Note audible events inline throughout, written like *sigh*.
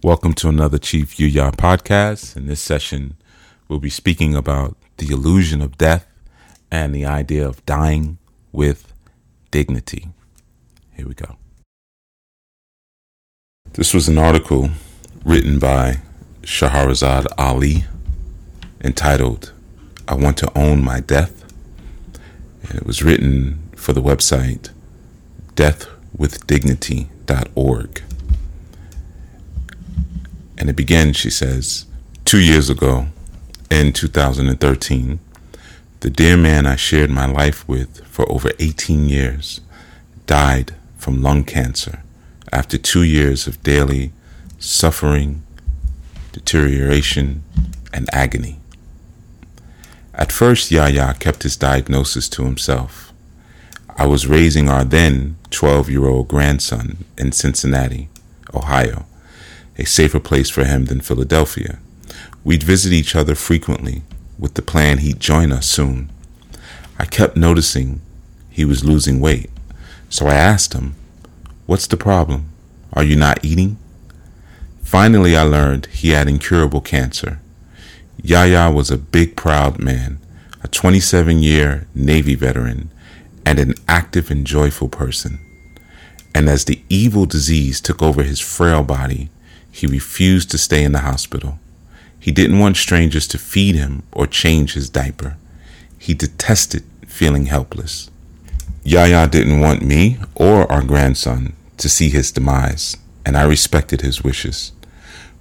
Welcome to another Chief Yuya podcast. In this session, we'll be speaking about the illusion of death and the idea of dying with dignity. Here we go. This was an article written by Shahrazad Ali entitled, I Want to Own My Death. And it was written for the website deathwithdignity.org. And it begins, she says, two years ago, in 2013, the dear man I shared my life with for over 18 years died from lung cancer after two years of daily suffering, deterioration, and agony. At first, Yahya kept his diagnosis to himself. I was raising our then 12 year old grandson in Cincinnati, Ohio, a safer place for him than Philadelphia. We'd visit each other frequently with the plan he'd join us soon. I kept noticing he was losing weight, so I asked him, What's the problem? Are you not eating? Finally, I learned he had incurable cancer. Yahya was a big, proud man, a 27 year Navy veteran, and an active and joyful person. And as the evil disease took over his frail body, he refused to stay in the hospital. He didn't want strangers to feed him or change his diaper. He detested feeling helpless. Yahya didn't want me or our grandson to see his demise, and I respected his wishes.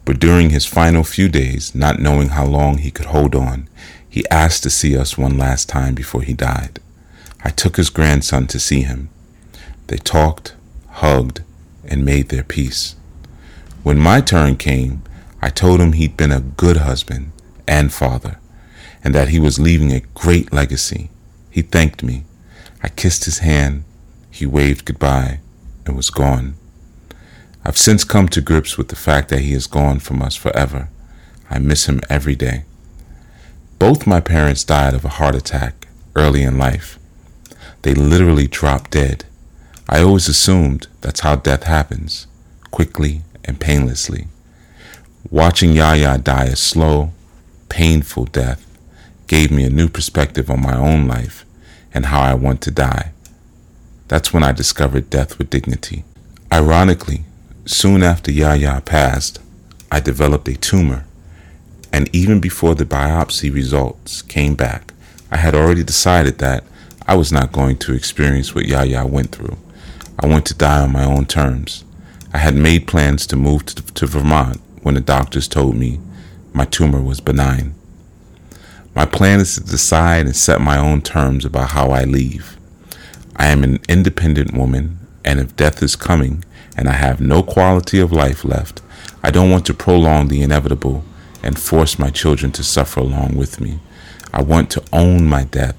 But during his final few days, not knowing how long he could hold on, he asked to see us one last time before he died. I took his grandson to see him. They talked, hugged, and made their peace. When my turn came, I told him he'd been a good husband and father, and that he was leaving a great legacy. He thanked me. I kissed his hand. He waved goodbye and was gone. I've since come to grips with the fact that he is gone from us forever. I miss him every day. Both my parents died of a heart attack early in life. They literally dropped dead. I always assumed that's how death happens quickly and painlessly. Watching Yahya die a slow, painful death gave me a new perspective on my own life and how I want to die. That's when I discovered death with dignity. Ironically, soon after Yahya passed, I developed a tumor, and even before the biopsy results came back, I had already decided that I was not going to experience what Yahya went through. I want to die on my own terms. I had made plans to move to, to Vermont when the doctors told me my tumor was benign. My plan is to decide and set my own terms about how I leave. I am an independent woman, and if death is coming and I have no quality of life left, I don't want to prolong the inevitable and force my children to suffer along with me. I want to own my death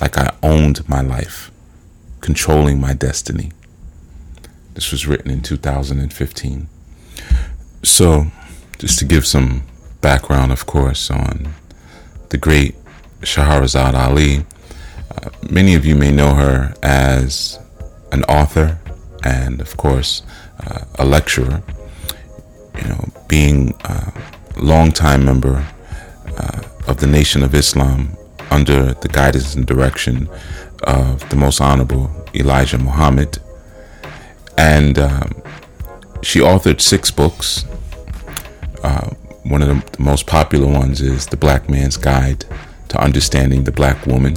like I owned my life, controlling my destiny. This was written in 2015. So, just to give some background, of course, on the great Shahrazad Ali, uh, many of you may know her as an author and, of course, uh, a lecturer. You know, being a longtime member uh, of the Nation of Islam under the guidance and direction of the most honorable Elijah Muhammad. And um, she authored six books. Uh, one of the, most popular ones is The Black Man's Guide to Understanding the Black Woman.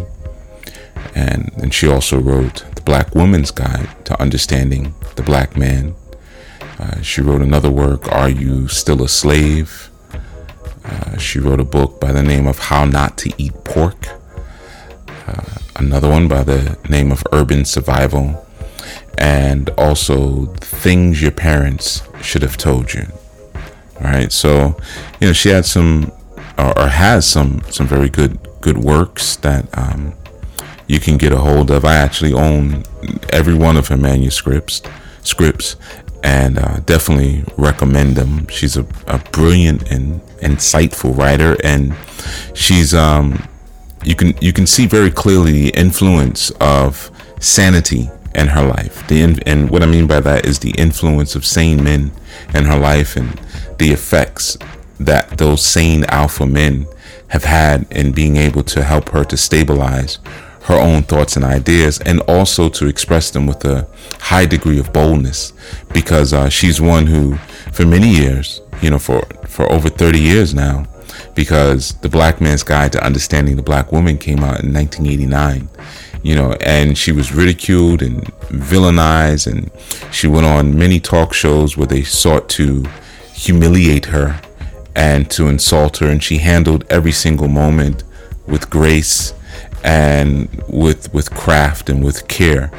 And, and she also wrote The Black Woman's Guide to Understanding the Black Man. Uh, she wrote another work, Are You Still a Slave? Uh, she wrote a book by the name of How Not to Eat Pork. Uh, another one by the name of Urban Survival and also things your parents should have told you. All right, so you know she had some or, or has some some very good good works that um, you can get a hold of. I actually own every one of her manuscripts scripts and uh, definitely recommend them. She's a, a, brilliant and insightful writer, and she's um, you can you can see very clearly the influence of sanity in her life. The and what I mean by that is the influence of sane men in her life and the effects that those sane alpha men have had in being able to help her to stabilize her own thoughts and ideas and also to express them with a high degree of boldness because uh, she's one who for many years you know for for over 30 years now because the black man's guide to understanding the black woman came out in 1989 you know and she was ridiculed and villainized and she went on many talk shows where they sought to humiliate her and to insult her and she handled every single moment with grace and with with craft and with care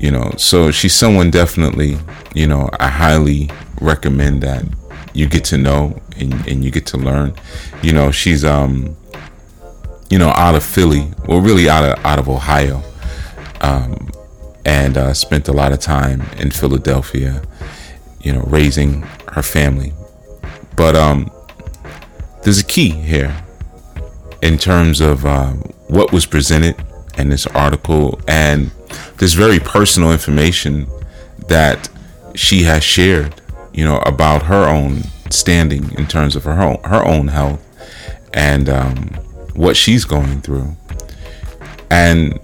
you know. So she's someone definitely you know i highly recommend that you get to know and, and you get to learn. You know she's um you know out of philly well really out of out of ohio um and uh, spent a lot of time in philadelphia you know raising her family. But um there's a key here in terms of uh, what was presented in this article and this very personal information that she has shared, you know, about her own standing in terms of her own, her own health. And um, what she's going through. And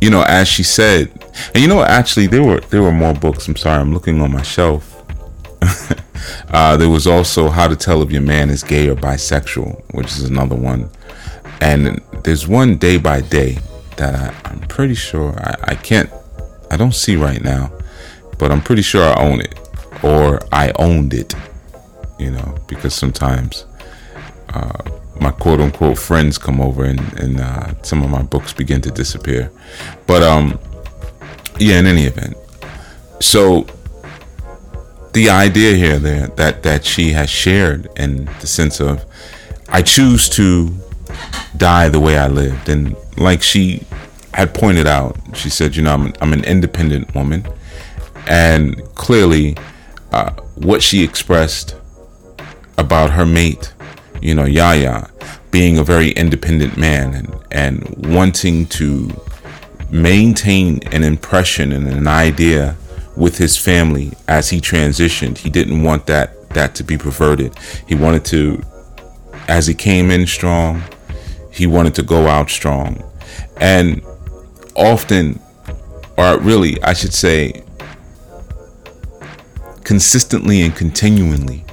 you know, as she said, and you know, actually, there were there were more books. I'm sorry, I'm looking on my shelf. *laughs* uh, there was also How to Tell If Your Man Is Gay or Bisexual, which is another one. And there's one day by day that I, am pretty sure I, I can't, I don't see right now, but I'm pretty sure I own it or I owned it, you know, because sometimes uh, my quote unquote friends come over and, and uh, some of my books begin to disappear. But um, yeah, in any event. So the idea here there that that she has shared in the sense of I choose to die the way I lived and like she had pointed out she said you know I'm, I'm an independent woman and clearly uh, what she expressed about her mate you know Yahya being a very independent man and and wanting to maintain an impression and an idea with his family as he transitioned. He didn't want that that to be perverted. He wanted to as he came in strong, he wanted to go out strong. And often or really I should say consistently and continually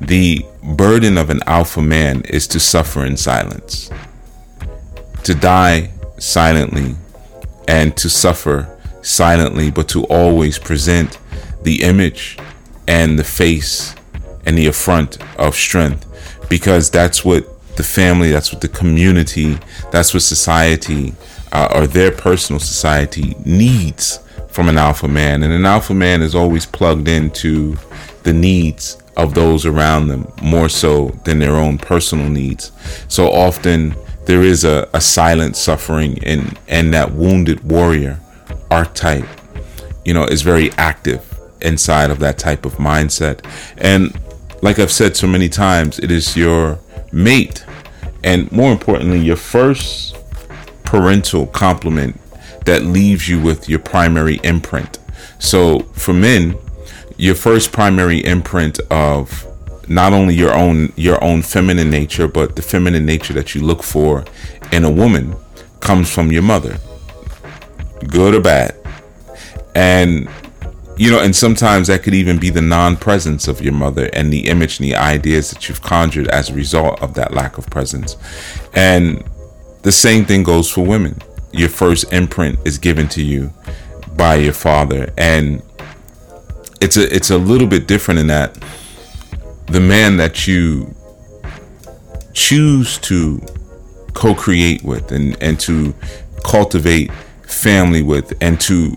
the burden of an alpha man is to suffer in silence. To die silently and to suffer silently, but to always present the image and the face and the affront of strength because that's what the family, that's what the community, that's what society uh, or their personal society needs from an alpha man. And an alpha man is always plugged into the needs of those around them more so than their own personal needs. So often there is a, a silent suffering and, and that wounded warrior archetype, you know, is very active inside of that type of mindset. And like I've said so many times, it is your mate and more importantly, your first parental compliment that leaves you with your primary imprint. So for men, your first primary imprint of not only your own your own feminine nature, but the feminine nature that you look for in a woman comes from your mother good or bad. And you know, and sometimes that could even be the non-presence of your mother and the image and the ideas that you've conjured as a result of that lack of presence. And the same thing goes for women. Your first imprint is given to you by your father, and it's a it's a little bit different in that the man that you choose to co-create with and and to cultivate family with and to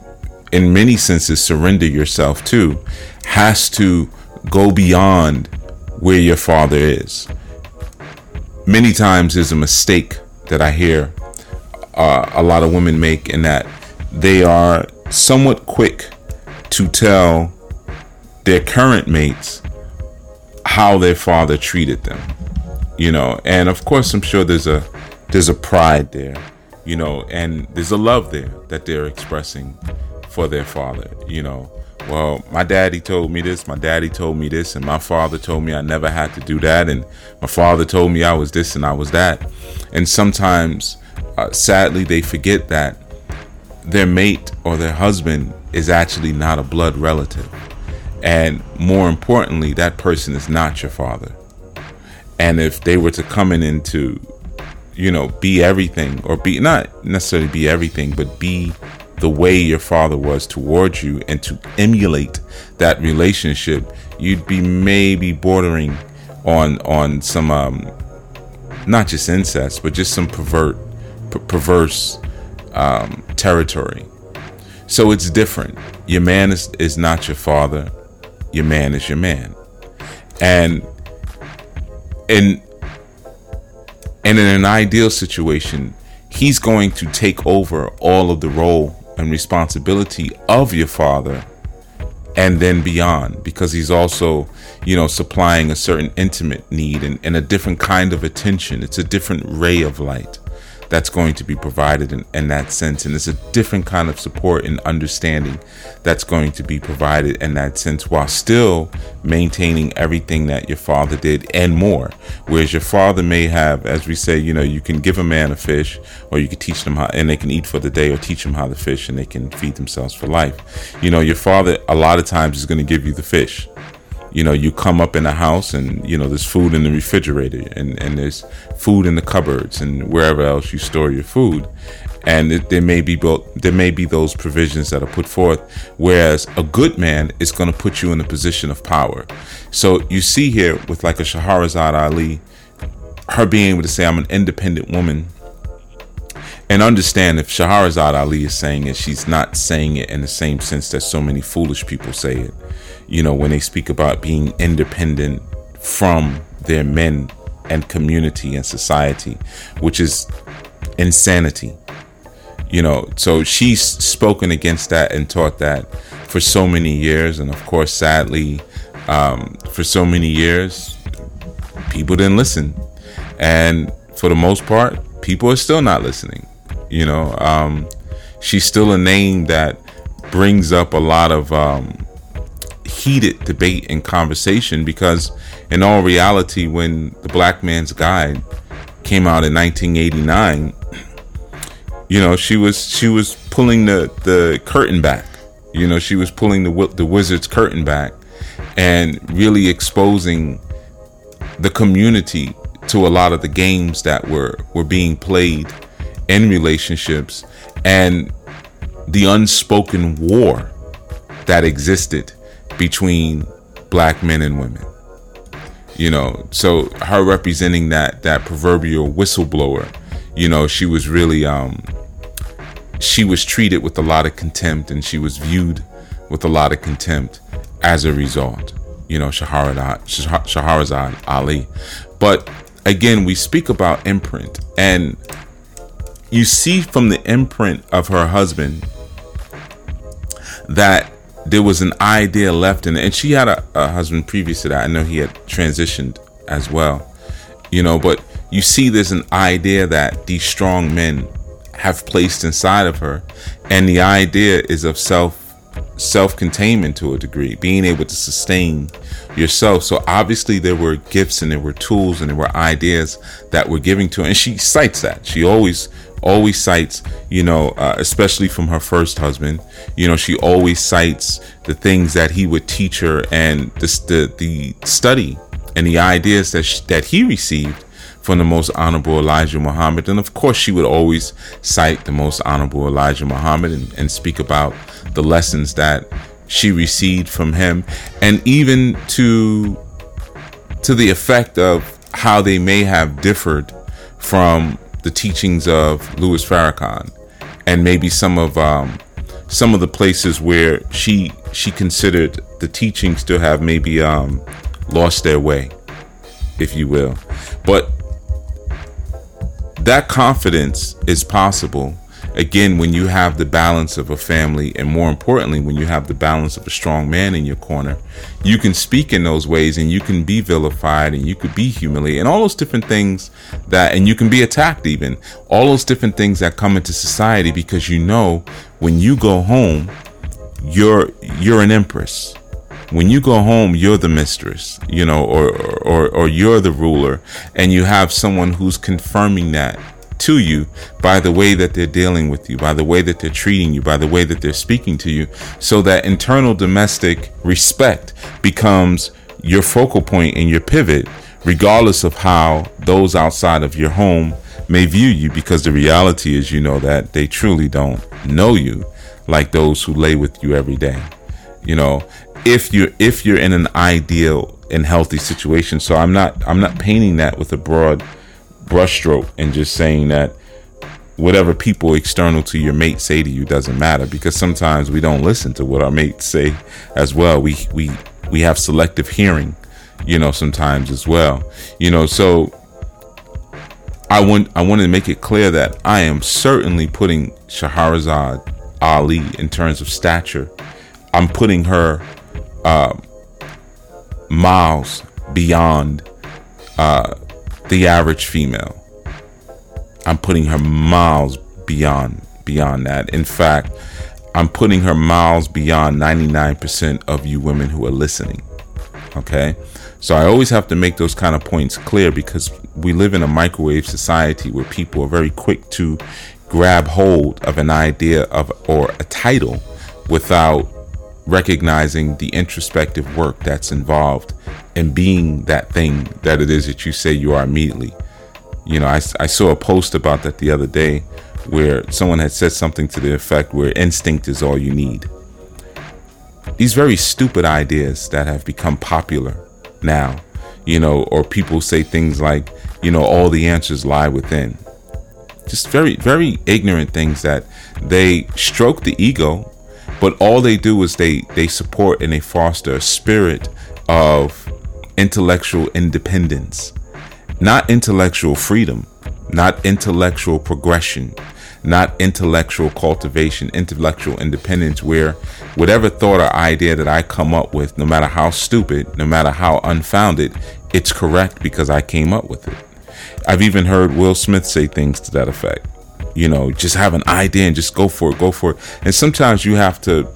in many senses surrender yourself to has to go beyond where your father is. Many times there's a mistake that i hear uh, a lot of women make in that they are somewhat quick to tell their current mates how their father treated them you know and of course i'm sure there's a there's a pride there you know, and there's a love there that they're expressing for their father, you know. well, my daddy told me this, my daddy told me this, and my father told me I never had to do that, and my father told me I was this and I was that. And sometimes, uh, sadly, they forget that their mate or their husband is actually not a blood relative. And more importantly, that person is not your father. And if they were to come in into, you know, be everything or be not necessarily be everything, but be the way your father was towards you and to emulate that relationship, you'd be maybe bordering on on some um, not just incest, but just some pervert, perverse um, territory. So it's different. Your man is, is not your father your man is your man. And in and in an ideal situation, he's going to take over all of the role and responsibility of your father and then beyond because he's also you know supplying a certain intimate need and, and a different kind of attention it's a different ray of light that's going to be provided in, in that sense. And it's a different kind of support and understanding that's going to be provided in that sense while still maintaining everything that your father did and more. Whereas your father may have, as we say, you know, you can give a man a fish or you can teach them how, and they can eat for the day or teach them how to fish and they can feed themselves for life. You know, your father a lot of times is going to give you the fish you know you come up in a house and you know there's food in the refrigerator and and there's food in the cupboards and wherever else you store your food. And it, there may be both there may be those provisions that are put forth whereas a good man is going to put you in a position of power. So you see here with like a Shahrazad Ali her being able to say I'm an independent woman and understand if Shahrazad Ali is saying it, she's not saying it in the same sense that so many foolish people say it you know, when they speak about being independent from their men and community and society, which is insanity. You know, so she's spoken against that and taught that for so many years. And of course, sadly, um, for so many years, people didn't listen. And for the most part, people are still not listening. You know, um, she's still a name that brings up a lot of um, heated debate and conversation because, in all reality, when the Black Man's Guide came out in 1989, you know, she was she was pulling the the curtain back. You know, she was pulling the the wizard's curtain back and really exposing the community to a lot of the games that were were being played in relationships and the unspoken war that existed between black men and women. You know, so her representing that that proverbial whistleblower, you know, she was really um she was treated with a lot of contempt and she was viewed with a lot of contempt as a result. You know, Shahrazad Ali. But again, we speak about imprint and you see from the imprint of her husband that there was an idea left in it. And she had a, a husband previous to that. I know he had transitioned as well, you know, but you see there's an idea that these strong men have placed inside of her. And the idea is of self self-containment to a degree, being able to sustain yourself. So obviously there were gifts and there were tools and there were ideas that were giving to her. And she cites that. She always always cites, you know, uh, especially from her first husband, you know, she always cites the things that he would teach her and the the, the study and the ideas that she, that he received from the most honorable Elijah Muhammad. And of course, she would always cite the most honorable Elijah Muhammad and, and speak about the lessons that she received from him, and even to to the effect of how they may have differed from the teachings of Louis Farrakhan, and maybe some of um, some of the places where she she considered the teachings to have maybe um, lost their way, if you will. But that confidence is possible again when you have the balance of a family and more importantly when you have the balance of a strong man in your corner you can speak in those ways and you can be vilified and you could be humiliated and all those different things that and you can be attacked even. All those different things that come into society because you know when you go home you're you're an empress. When you go home you're the mistress you know or or or you're the ruler and you have someone who's confirming that to you by the way that they're dealing with you, by the way that they're treating you, by the way that they're speaking to you, so that internal domestic respect becomes your focal point and your pivot, regardless of how those outside of your home may view you. Because the reality is, you know, that they truly don't know you like those who lay with you every day. You know, if you're if you're in an ideal and healthy situation. So I'm not I'm not painting that with a broad brushstroke and just saying that whatever people external to your mate say to you doesn't matter because sometimes we don't listen to what our mates say as well. We we we have selective hearing, you know, sometimes as well. You know, so I want I want to make it clear that I am certainly putting Shahrazad Ali in terms of stature. I'm putting her uh, miles beyond uh, the average female. I'm putting her miles beyond beyond that. In fact, I'm putting her miles beyond 99% of you women who are listening. Okay? So I always have to make those kind of points clear because we live in a microwave society where people are very quick to grab hold of an idea of or a title without recognizing the introspective work that's involved in being that thing that it is that you say you are immediately. You know, I, I saw a post about that the other day where someone had said something to the effect where instinct is all you need. These very stupid ideas that have become popular now, you know, or people say things like, you know, all the answers lie within. Just very, very ignorant things that they stroke the ego but all they do is they they support and they foster a spirit of intellectual independence. Not intellectual freedom not intellectual progression not intellectual cultivation intellectual independence where whatever thought or idea that i come up with no matter how stupid no matter how unfounded it's correct because i came up with it. I've even heard will smith say things to that effect you know just have an idea and just go for it go for it. And sometimes you have to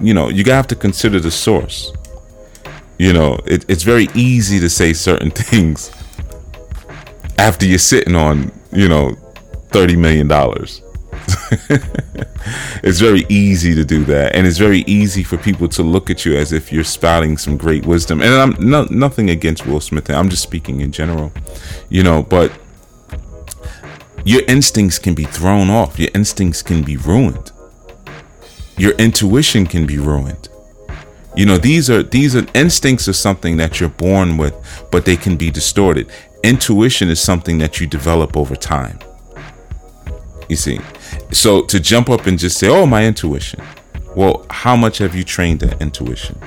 you know you have to consider the source. You know it, it's very easy to say certain *laughs* things after you're sitting on you know 30 million dollars. *laughs* It's very easy to do that and it's very easy for people to look at you as if you're spouting some great wisdom. And i'm no, nothing against will smith. I'm just speaking in general you know but your instincts can be thrown off, your instincts can be ruined. Your intuition can be ruined. You know, these are these are instincts are something that you're born with, but they can be distorted. Intuition is something that you develop over time. You see. So to jump up and just say, "Oh, my intuition." Well, how much have you trained that intuition?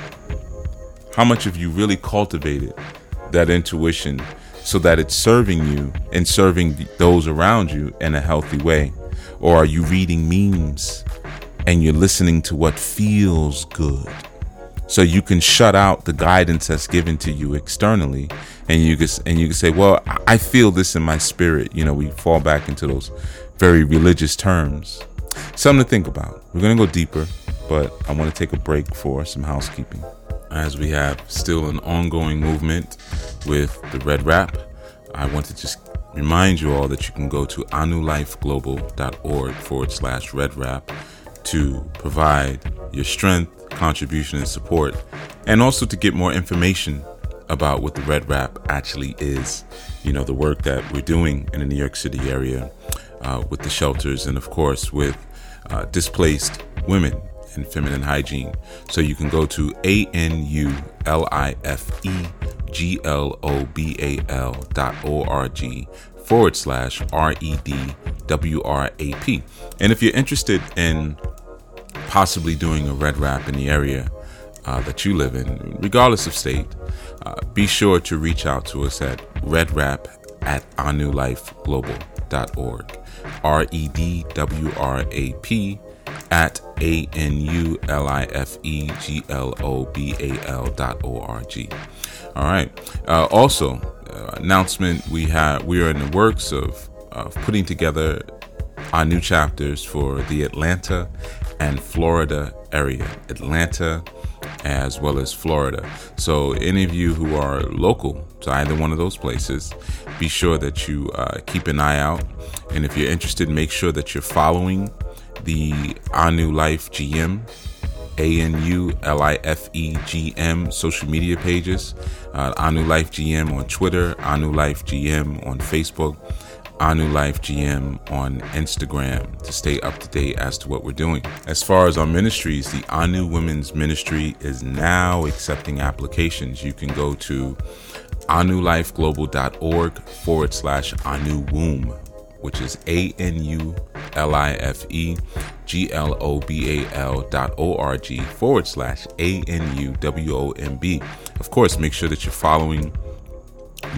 How much have you really cultivated that intuition so that it's serving you and serving those around you in a healthy way? Or are you reading memes and you're listening to what feels good? So you can shut out the guidance that's given to you externally and you can and you can say, "Well, I feel this in my spirit." You know, we fall back into those very religious terms. Something to think about. We're to go deeper, but I want to take a break for some housekeeping as we have still an ongoing movement with the Red Wrap. I want to just remind you all that you can go to anulifeglobal.org forward slash red wrap to provide your strength, contribution, and support, and also to get more information about what the red wrap actually is. You know, the work that we're doing in the New York City area uh, with the shelters and, of course, with uh, displaced women and feminine hygiene. So you can go to A N U L I F E G L O B A L dot O R G forward slash R E D W R A P. And if you're interested in possibly doing a red wrap in the area uh, that you live in, regardless of state, uh, be sure to reach out to us at redwrap at anulifeglobal.org. R E D W R A P at a N U L I F E G L O B A L dot O R G. All right. Uh, also, uh, announcement we have we are in the works of, of putting together our new chapters for the Atlanta and Florida area, Atlanta, as well as Florida. So, any of you who are local to either one of those places, be sure that you uh, keep an eye out. And if you're interested, make sure that you're following the Anu Life GM a N U L I F E G M social media pages. Uh, Anu Life GM on Twitter, Anu Life GM on Facebook, Anu Life GM on Instagram to stay up to date as to what we're doing. As far as our ministries, the Anu Women's Ministry is now accepting applications. You can go to anulifeglobal.org forward slash Anu Womb, which is A N U L I F E G L O B A L dot O R G forward slash A N U W O M B. Of course, make sure that you're following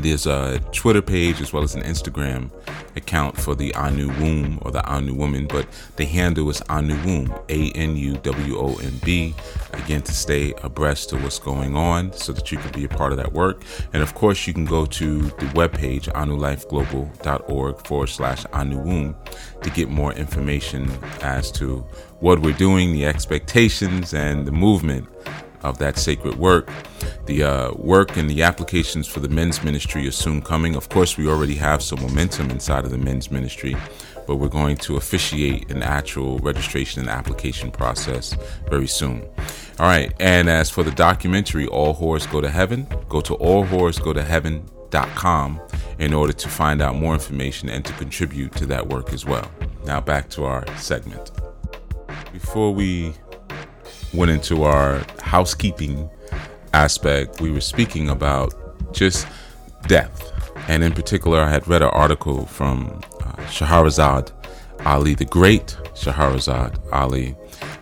there's a Twitter page as well as an Instagram account for the Anu Womb or the Anu Woman, but the handle is Anu Womb, A N U W O M B. Again, to stay abreast of what's going on so that you can be a part of that work. And of course, you can go to the webpage, anulifeglobal.org forward slash Anu Womb, to get more information as to what we're doing, the expectations, and the movement of that sacred work. The uh, work and the applications for the men's ministry are soon coming. Of course, we already have some momentum inside of the men's ministry, but we're going to officiate an actual registration and application process very soon. All right, and as for the documentary, All Whores Go to Heaven, go to allwhoresgotoheaven.com in order to find out more information and to contribute to that work as well. Now, back to our segment. Before we went into our housekeeping aspect, we were speaking about just death. And in particular, I had read an article from uh, Shahrazad Ali, the great Shahrazad Ali,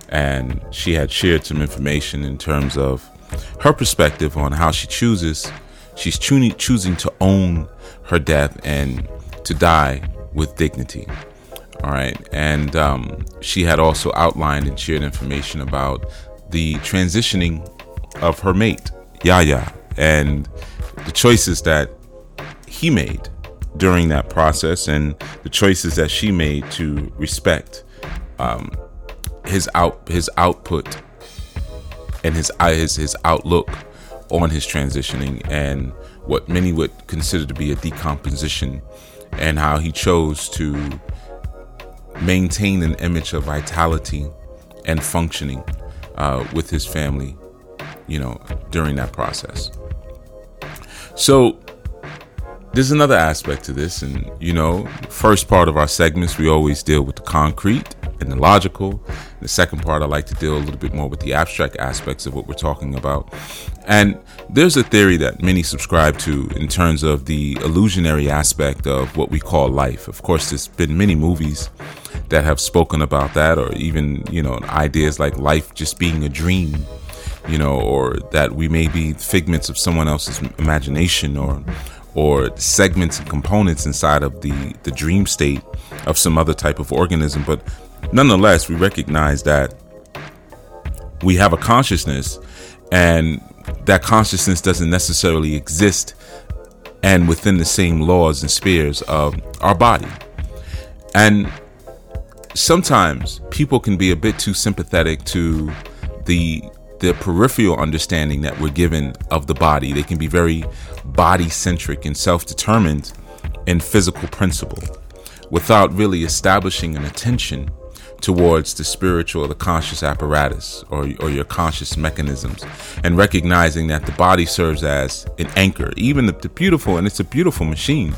and she had shared some information in terms of her perspective on how she chooses, she's choosing to own her death and to die with dignity. All right. And um, she had also outlined and shared information about the transitioning of her mate, Yahya, and the choices that he made during that process and the choices that she made to respect um, his out his output and his his his outlook on his transitioning and what many would consider to be a decomposition and how he chose to maintain an image of vitality and functioning uh, with his family, you know, during that process. So there's another aspect to this, and you know, first part of our segments we always deal with the concrete and the logical. The second part I like to deal a little bit more with the abstract aspects of what we're talking about. And there's a theory that many subscribe to in terms of the illusionary aspect of what we call life. Of course, there's been many movies that have spoken about that, or even, you know, ideas like life just being a dream, you know, or that we may be figments of someone else's imagination or or segments and components inside of the the dream state of some other type of organism. But nonetheless we recognize that we have a consciousness and that consciousness doesn't necessarily exist and within the same laws and spheres of our body. And sometimes people can be a bit too sympathetic to the the peripheral understanding that we're given of the body. They can be very body centric and self determined in physical principle without really establishing an attention towards the spiritual the conscious apparatus or, or your conscious mechanisms and recognizing that the body serves as an anchor, even the, the beautiful, and it's a beautiful machine.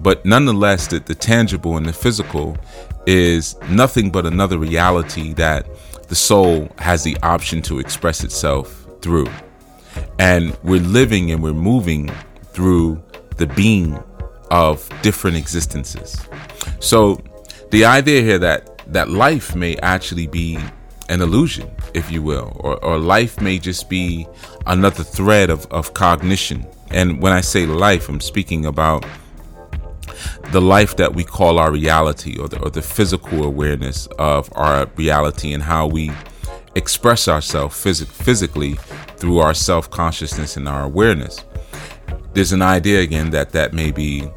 But nonetheless, the, the tangible and the physical is nothing but another reality that the soul has the option to express itself through. And we're living and we're moving through the being of different existences. So the idea here that that life may actually be an illusion, if you will, or, or life may just be another thread of, of cognition. And when I say life, I'm speaking about the life that we call our reality or the, or the physical awareness of our reality and how we express ourselves phys- physically through our self consciousness and our awareness. There's an idea again that that may be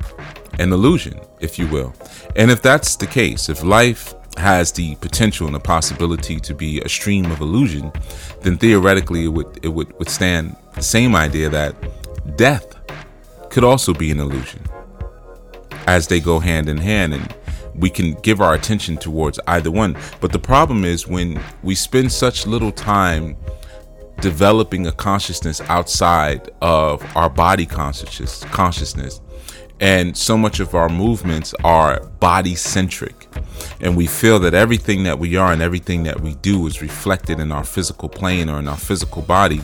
an illusion, if you will. And if that's the case, if life has the potential and the possibility to be a stream of illusion, then theoretically it would it would withstand the same idea that death could also be an illusion as they go hand in hand and we can give our attention towards either one. But the problem is when we spend such little time developing a consciousness outside of our body consciousness consciousness and so much of our movements are body centric and we feel that everything that we are and everything that we do is reflected in our physical plane or in our physical body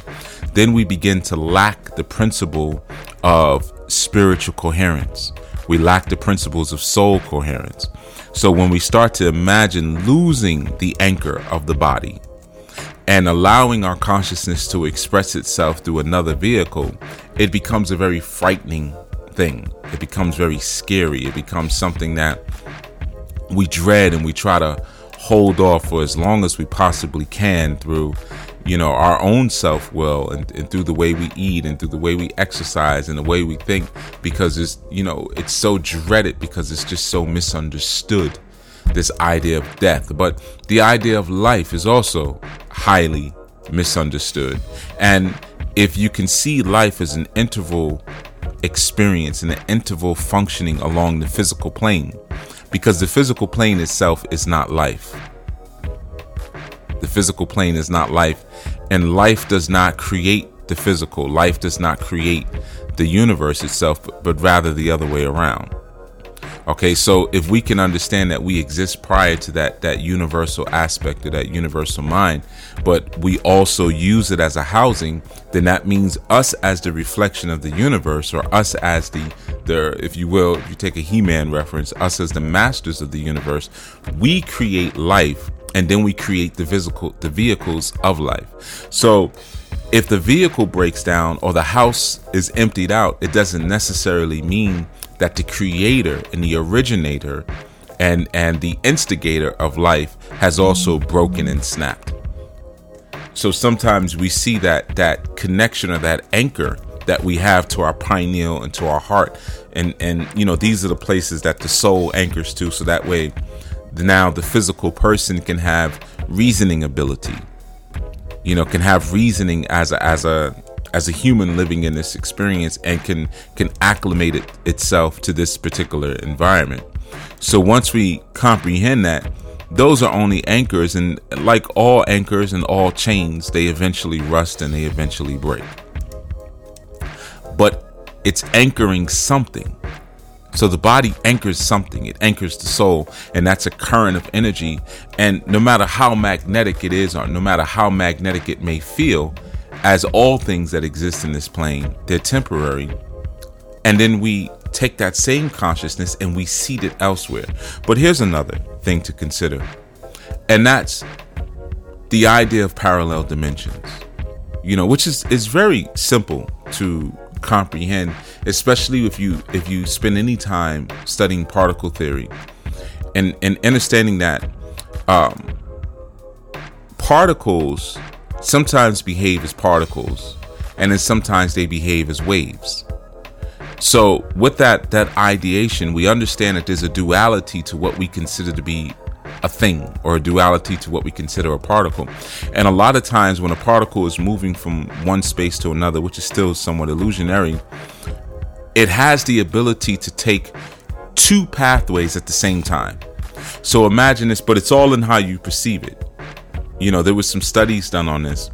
then we begin to lack the principle of spiritual coherence we lack the principles of soul coherence so when we start to imagine losing the anchor of the body and allowing our consciousness to express itself through another vehicle, it becomes a very frightening thing. It becomes very scary. It becomes something that we dread and we try to hold off for as long as we possibly can through you know our own self-will and, and, through the way we eat and through the way we exercise and the way we think because it's you know it's so dreaded because it's just so misunderstood this idea of death. But the idea of life is also highly misunderstood. And if you can see life as an interval experience and an interval functioning along the physical plane because the physical plane itself is not life the physical plane is not life. And life does not create the physical. Life does not create the universe itself but rather the other way around. Okay, so if we can understand that we exist prior to that that universal aspect of that universal mind, but we also use it as a housing, then that means us as the reflection of the universe, or us as the the if you will, if you take a He-Man reference, us as the masters of the universe, we create life and then we create the physical the vehicles of life. So if the vehicle breaks down or the house is emptied out, it doesn't necessarily mean that the creator and the originator and and the instigator of life has also broken and snapped. So sometimes we see that that connection or that anchor that we have to our pineal and to our heart and and you know these are the places that the soul anchors to so that way now the physical person can have reasoning ability you know can have reasoning as a as a as a human living in this experience and can can acclimate it itself to this particular environment. So once we comprehend that, those are only anchors and like all anchors and all chains, they eventually rust and they eventually break. But it's anchoring something. So the body anchors something, it anchors the soul, and that's a current of energy. And no matter how magnetic it is, or no matter how magnetic it may feel, as all things that exist in this plane, they're temporary. And then we take that same consciousness and we seed it elsewhere. But here's another thing to consider, and that's the idea of parallel dimensions. You know, which is is very simple to comprehend, especially if you if you spend any time studying particle theory and and understanding that um, particles sometimes behave as particles and then sometimes they behave as waves. So with that that ideation, we understand that there's a duality to what we consider to be a thing or a duality to what we consider a particle. And a lot of times when a particle is moving from one space to another, which is still somewhat illusionary, it has the ability to take two pathways at the same time. So imagine this, but it's all in how you perceive it you know, there was some studies done on this,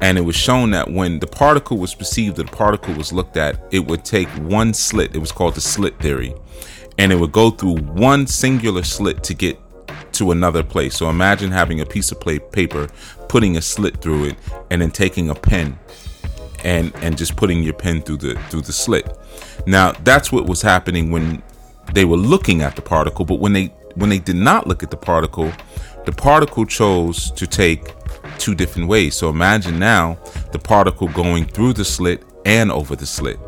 and it was shown that when the particle was perceived, the particle was looked at, it would take one slit. It was called the slit theory, and it would go through one singular slit to get to another place. So imagine having a piece of paper, putting a slit through it, and then taking a pen and and just putting your pen through the through the slit. Now that's what was happening when they were looking at the particle, but when they when they did not look at the particle, the particle chose to take two different ways. So imagine now the particle going through the slit and over the slit.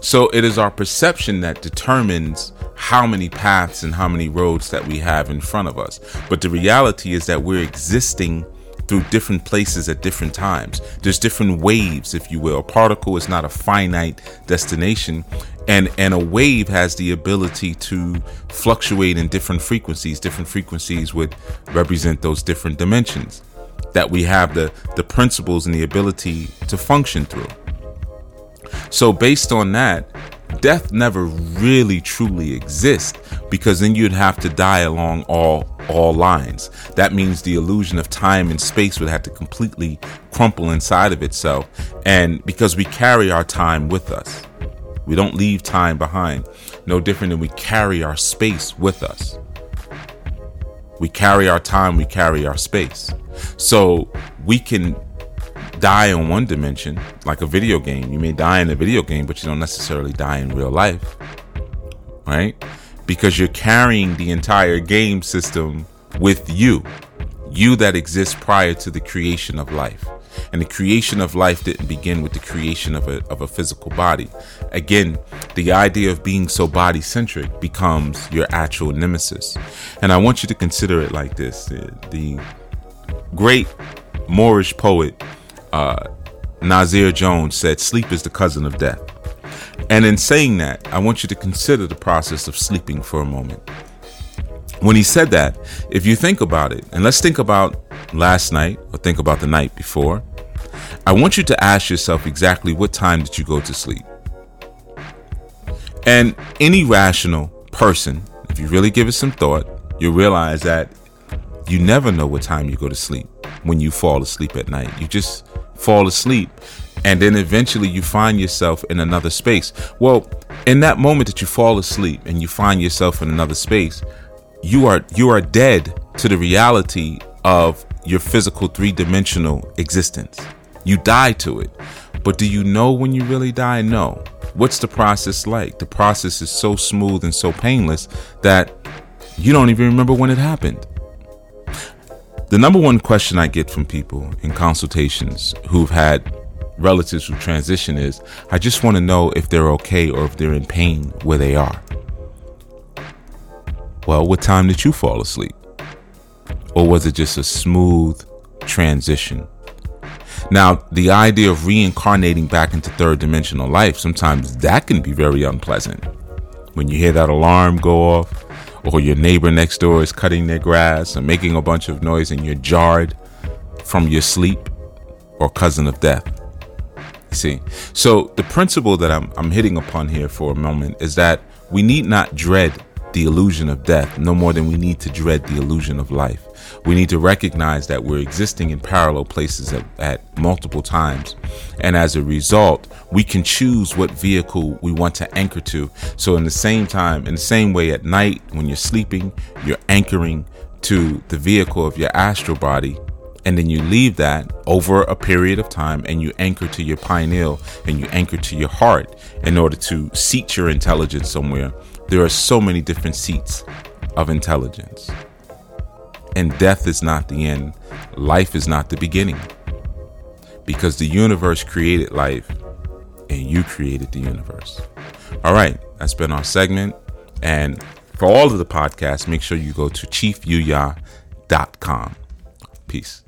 So it is our perception that determines how many paths and how many roads that we have in front of us. But the reality is that we're existing through different places at different times. There's different waves, if you will. A particle is not a finite destination, and and a wave has the ability to fluctuate in different frequencies different frequencies would represent those different dimensions that we have the the principles and the ability to function through so based on that death never really truly exists because then you'd have to die along all all lines that means the illusion of time and space would have to completely crumple inside of itself and because we carry our time with us we don't leave time behind. No different than we carry our space with us. We carry our time, we carry our space. So we can die in one dimension, like a video game. You may die in a video game, but you don't necessarily die in real life. Right? Because you're carrying the entire game system with you. You that exists prior to the creation of life. And the creation of life didn't begin with the creation of a, of a physical body. Again, the idea of being so body centric becomes your actual nemesis. And I want you to consider it like this the, the great Moorish poet uh, Nasir Jones said, Sleep is the cousin of death. And in saying that, I want you to consider the process of sleeping for a moment. When he said that, if you think about it, and let's think about last night or think about the night before, I want you to ask yourself exactly what time did you go to sleep? And any rational person, if you really give it some thought, you'll realize that you never know what time you go to sleep when you fall asleep at night. You just fall asleep and then eventually you find yourself in another space. Well, in that moment that you fall asleep and you find yourself in another space, you are you are dead to the reality of your physical three-dimensional existence. You die to it. But do you know when you really die? No. What's the process like? The process is so smooth and so painless that you don't even remember when it happened. The number one question I get from people in consultations who've had relatives who transition is I just want to know if they're okay or if they're in pain where they are. Well, what time did you fall asleep? Or was it just a smooth transition? Now, the idea of reincarnating back into third dimensional life, sometimes that can be very unpleasant. When you hear that alarm go off, or your neighbor next door is cutting their grass and making a bunch of noise and you're jarred from your sleep or cousin of death. You see? So, the principle that I'm, I'm hitting upon here for a moment is that we need not dread the illusion of death no more than we need to dread the illusion of life. We need to recognize that we're existing in parallel places at, at, multiple times. And as a result, we can choose what vehicle we want to anchor to. So, in the same time, in the same way at night when you're sleeping, you're anchoring to the vehicle of your astral body. And then you leave that over a period of time and you anchor to your pineal and you anchor to your heart in order to seat your intelligence somewhere there are so many different seats of intelligence. And death is not the end, life is not the beginning. Because the universe created life and you created the universe. All right, that's been our segment. And for all of the podcasts, make sure you go to chiefyahya.com. Peace.